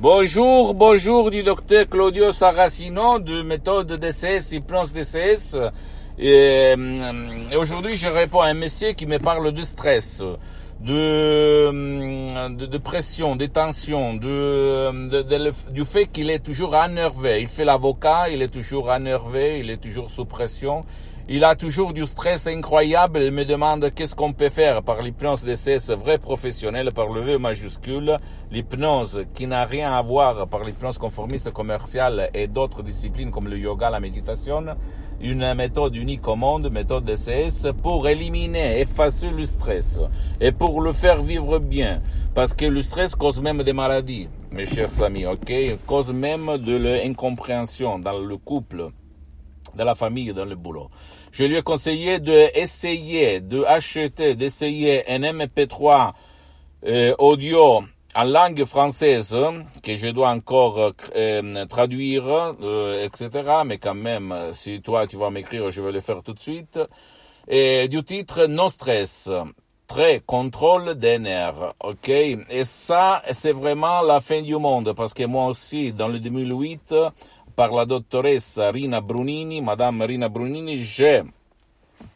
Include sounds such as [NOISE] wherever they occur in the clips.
Bonjour, bonjour du docteur Claudio Saracino de méthode DCS, hypnose DCS. Et, et aujourd'hui, je réponds à un monsieur qui me parle de stress, de, de, de pression, de tension, de, de, de du fait qu'il est toujours énervé. Il fait l'avocat, il est toujours énervé, il est toujours sous pression. Il a toujours du stress incroyable. Il me demande qu'est-ce qu'on peut faire par l'hypnose DCS vrai professionnel, par le V majuscule. L'hypnose qui n'a rien à voir par l'hypnose conformiste commerciale et d'autres disciplines comme le yoga, la méditation. Une méthode unique au monde, méthode DCS, pour éliminer, effacer le stress et pour le faire vivre bien. Parce que le stress cause même des maladies, mes chers amis, ok? Cause même de l'incompréhension dans le couple de la famille dans le boulot. Je lui ai conseillé d'essayer, de acheter, d'essayer un MP3 euh, audio en langue française que je dois encore euh, traduire, euh, etc. Mais quand même, si toi tu vas m'écrire, je vais le faire tout de suite. Et du titre Non stress. Très contrôle des nerfs, ok? Et ça, c'est vraiment la fin du monde, parce que moi aussi, dans le 2008, par la dottoressa Rina Brunini, Madame Rina Brunini, j'ai,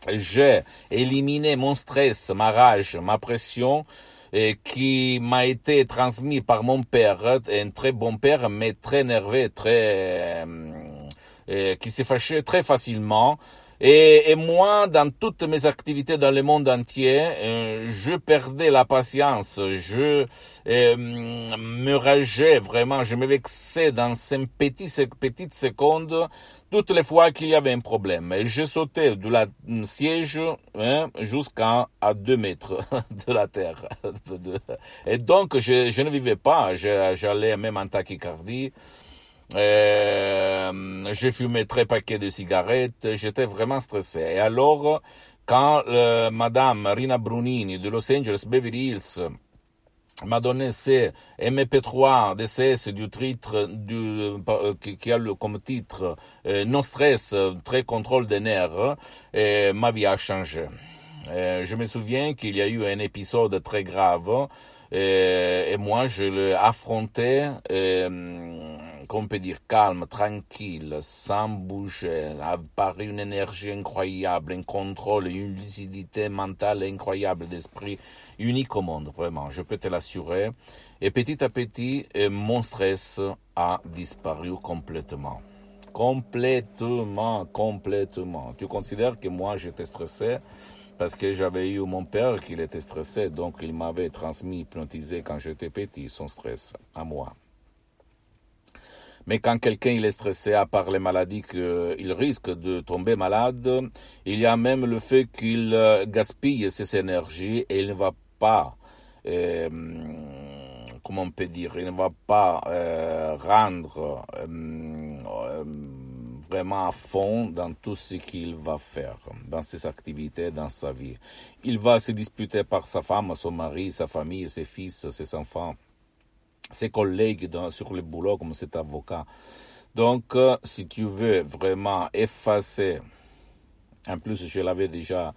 j'ai éliminé mon stress, ma rage, ma pression, et qui m'a été transmis par mon père, un très bon père, mais très nerveux, très, euh, qui s'est fâché très facilement. Et, et, moi, dans toutes mes activités dans le monde entier, euh, je perdais la patience, je euh, me rageais vraiment, je me vexais dans ces petites, secondes toutes les fois qu'il y avait un problème. Et je sautais de la siège hein, jusqu'à à deux mètres [LAUGHS] de la terre. [LAUGHS] Et donc, je ne vivais pas, j'allais même en tachycardie. Euh, j'ai fumé très paquet de cigarettes, j'étais vraiment stressé. Et alors, quand euh, Madame Rina Brunini de Los Angeles Beverly Hills m'a donné ces MP3 DCS du titre du, euh, qui, a comme titre euh, Non stress, très contrôle des nerfs, ma vie a changé. je me souviens qu'il y a eu un épisode très grave et, et moi je l'ai affronté qu'on peut dire calme, tranquille, sans bouger, par une énergie incroyable, un contrôle, une lucidité mentale incroyable d'esprit, unique au monde, vraiment, je peux te l'assurer. Et petit à petit, mon stress a disparu complètement. Complètement, complètement. Tu considères que moi j'étais stressé parce que j'avais eu mon père qui était stressé, donc il m'avait transmis, hypnotisé quand j'étais petit, son stress à moi. Mais quand quelqu'un est stressé, à part les maladies qu'il risque de tomber malade, il y a même le fait qu'il gaspille ses énergies et il ne va pas, euh, comment on peut dire, il ne va pas euh, rendre euh, vraiment à fond dans tout ce qu'il va faire, dans ses activités, dans sa vie. Il va se disputer par sa femme, son mari, sa famille, ses fils, ses enfants ses collègues sur le boulot comme cet avocat. Donc, euh, si tu veux vraiment effacer, en plus je l'avais déjà,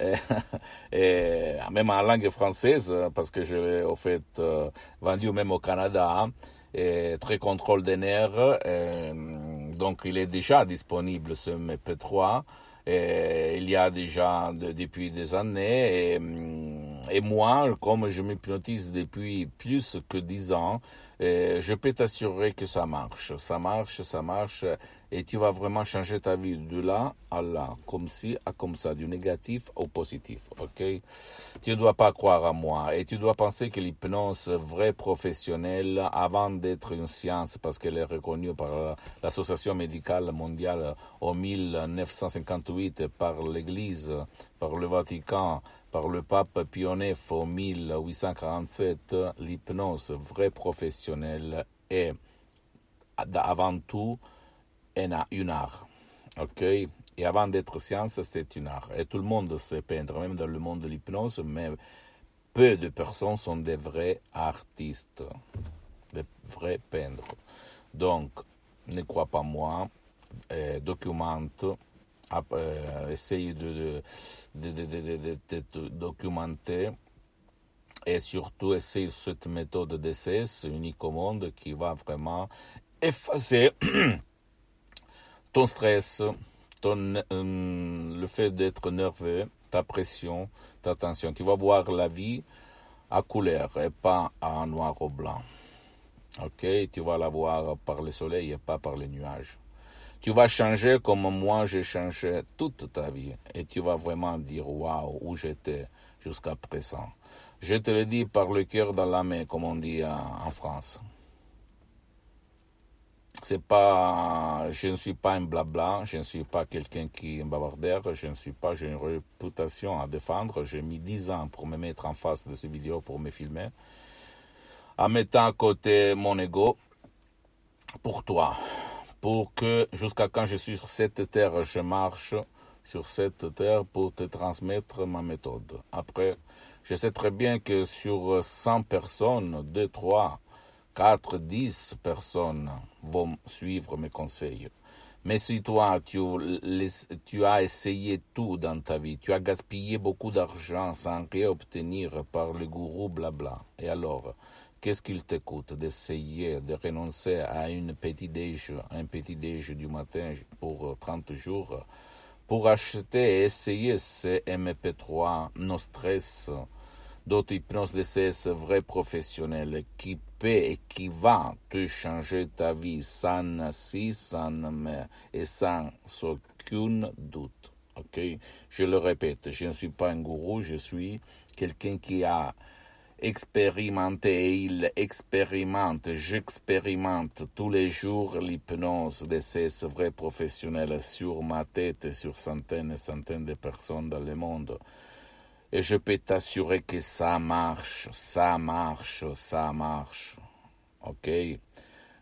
euh, [LAUGHS] même en langue française, parce que je l'ai au fait euh, vendu même au Canada, hein, et très contrôle des nerfs, donc il est déjà disponible ce MP3, et il y a déjà de, depuis des années, et moi, comme je m'hypnotise depuis plus que dix ans, je peux t'assurer que ça marche. Ça marche, ça marche, et tu vas vraiment changer ta vie de là à là, comme ci à comme ça, du négatif au positif, ok? Tu ne dois pas croire à moi, et tu dois penser que l'hypnose vraie professionnelle, avant d'être une science, parce qu'elle est reconnue par l'Association médicale mondiale en 1958, par l'Église, par le Vatican, par le pape IX en 1847, l'hypnose vraie professionnelle est avant tout un art. Ok? Et avant d'être science, c'est un art. Et tout le monde sait peindre, même dans le monde de l'hypnose, mais peu de personnes sont des vrais artistes, des vrais peintres. Donc, ne crois pas moi, documente euh, essayer de, de, documenter Et surtout, essaye cette méthode DCS unique au monde qui va vraiment effacer [CLEARS THROAT] ton stress, ton, euh, le fait d'être nerveux, ta pression, ta tension. Tu vas voir la vie à couleur et pas en noir ou blanc. Ok, tu vas la voir par le soleil et pas par les nuages. Tu vas changer comme moi j'ai changé toute ta vie et tu vas vraiment dire waouh où j'étais jusqu'à présent. Je te le dis par le cœur dans la main comme on dit en France c'est pas, je ne suis pas un blabla, je ne suis pas quelqu'un qui est un bavardeur, je ne suis pas, j'ai une réputation à défendre. J'ai mis dix ans pour me mettre en face de ces vidéos, pour me filmer, en mettant à côté mon ego pour toi, pour que jusqu'à quand je suis sur cette terre, je marche sur cette terre pour te transmettre ma méthode. Après, je sais très bien que sur 100 personnes, 2, 3 4, 10 personnes vont suivre mes conseils. Mais si toi, tu, as essayé tout dans ta vie, tu as gaspillé beaucoup d'argent sans rien obtenir par le gourou blabla, et alors, qu'est-ce qu'il t'écoute d'essayer de renoncer à une petite déj, un petit déj du matin pour 30 jours, pour acheter et essayer ces MP3, nos stress, d'autres hypnose DCS vrais professionnels qui peut et qui va te changer ta vie sans si, sans mais et sans aucun doute. Ok? Je le répète, je ne suis pas un gourou, je suis quelqu'un qui a expérimenté et il expérimente, j'expérimente tous les jours l'hypnose de ces vrais professionnels sur ma tête et sur centaines et centaines de personnes dans le monde. Et je peux t'assurer que ça marche, ça marche, ça marche. Ok?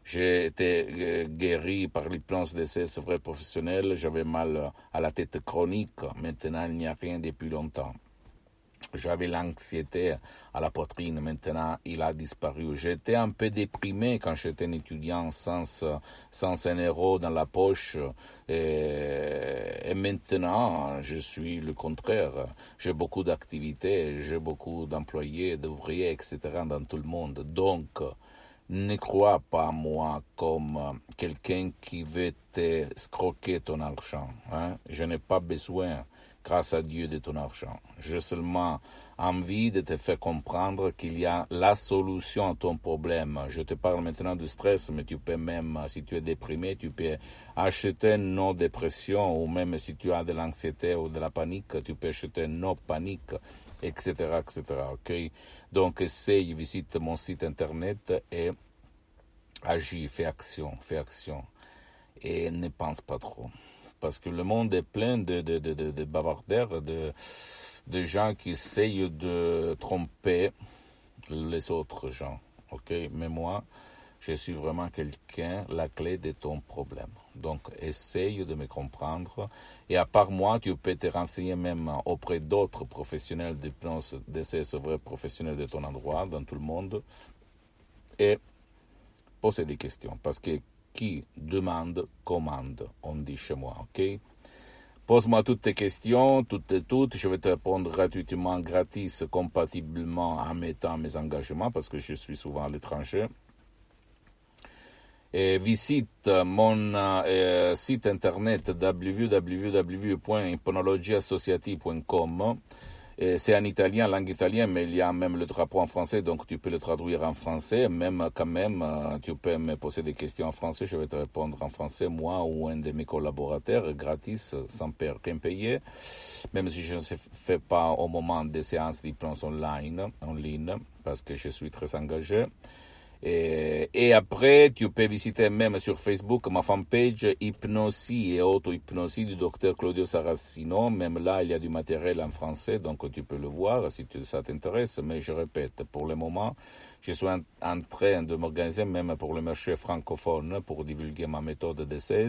J'ai été euh, guéri par l'hypnose de ces vrais professionnels. J'avais mal à la tête chronique. Maintenant, il n'y a rien depuis longtemps. J'avais l'anxiété à la poitrine, maintenant il a disparu. J'étais un peu déprimé quand j'étais un étudiant sans, sans un euro dans la poche. Et, maintenant, je suis le contraire. J'ai beaucoup d'activités, j'ai beaucoup d'employés, d'ouvriers, etc. dans tout le monde. Donc, ne crois pas moi comme quelqu'un qui veut te scroquer ton argent. Hein. Je n'ai pas besoin grâce à Dieu, de ton argent. J'ai seulement envie de te faire comprendre qu'il y a la solution à ton problème. Je te parle maintenant du stress, mais tu peux même, si tu es déprimé, tu peux acheter nos dépressions, ou même si tu as de l'anxiété ou de la panique, tu peux acheter nos paniques, etc., etc., ok? Donc, essaye, visite mon site internet et agis, fais action, fais action. Et ne pense pas trop parce que le monde est plein de, de, de, de, bavardeurs, de, de gens qui essayent de tromper les autres gens. Ok, mais moi, je suis vraiment quelqu'un, la clé de ton problème. Donc, essaye de me comprendre. Et à part moi, tu peux te renseigner même auprès d'autres professionnels de de ces vrais professionnels de ton endroit, dans tout le monde, et poser des questions. Parce que qui demande commande, on dit chez moi, ok? Pose-moi toutes tes questions, toutes et toutes, je vais te répondre gratuitement, gratis, compatiblement en mettant mes engagements, parce que je suis souvent à l'étranger. Et visite mon euh, site internet www.hypnologieassociative.com c'est en italien, langue italienne, mais il y a même le drapeau en français, donc tu peux le traduire en français. Même quand même, euh, tu peux me poser des questions en français, je vais te répondre en français, moi ou un de mes collaborateurs, gratis, sans rien payer. Même si je ne fais pas au moment des séances d'hypnose online, en ligne, parce que je suis très engagé. Et, après, tu peux visiter même sur Facebook ma fanpage Hypnosie et auto-hypnosie du docteur Claudio Saracino. Même là, il y a du matériel en français, donc tu peux le voir si ça t'intéresse. Mais je répète, pour le moment, je suis en, train de m'organiser même pour le marché francophone pour divulguer ma méthode d'essai.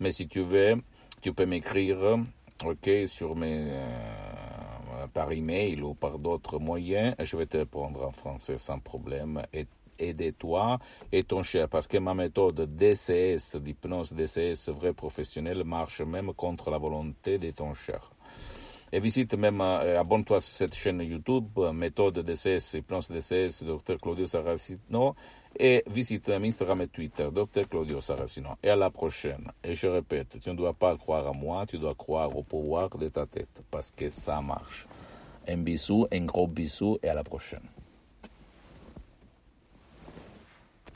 Mais si tu veux, tu peux m'écrire ok, sur mes, euh, par email ou par d'autres moyens. Je vais te répondre en français sans problème. Et aider-toi et ton cher. Parce que ma méthode DCS, d'hypnose DCS vrai professionnel, marche même contre la volonté de ton cher. Et visite même, euh, abonne-toi sur cette chaîne YouTube, méthode DCS, hypnose DCS, Dr Claudio Saracino, et visite Instagram et Twitter, Dr Claudio Saracino. Et à la prochaine. Et je répète, tu ne dois pas croire à moi, tu dois croire au pouvoir de ta tête, parce que ça marche. Un bisou, un gros bisou, et à la prochaine.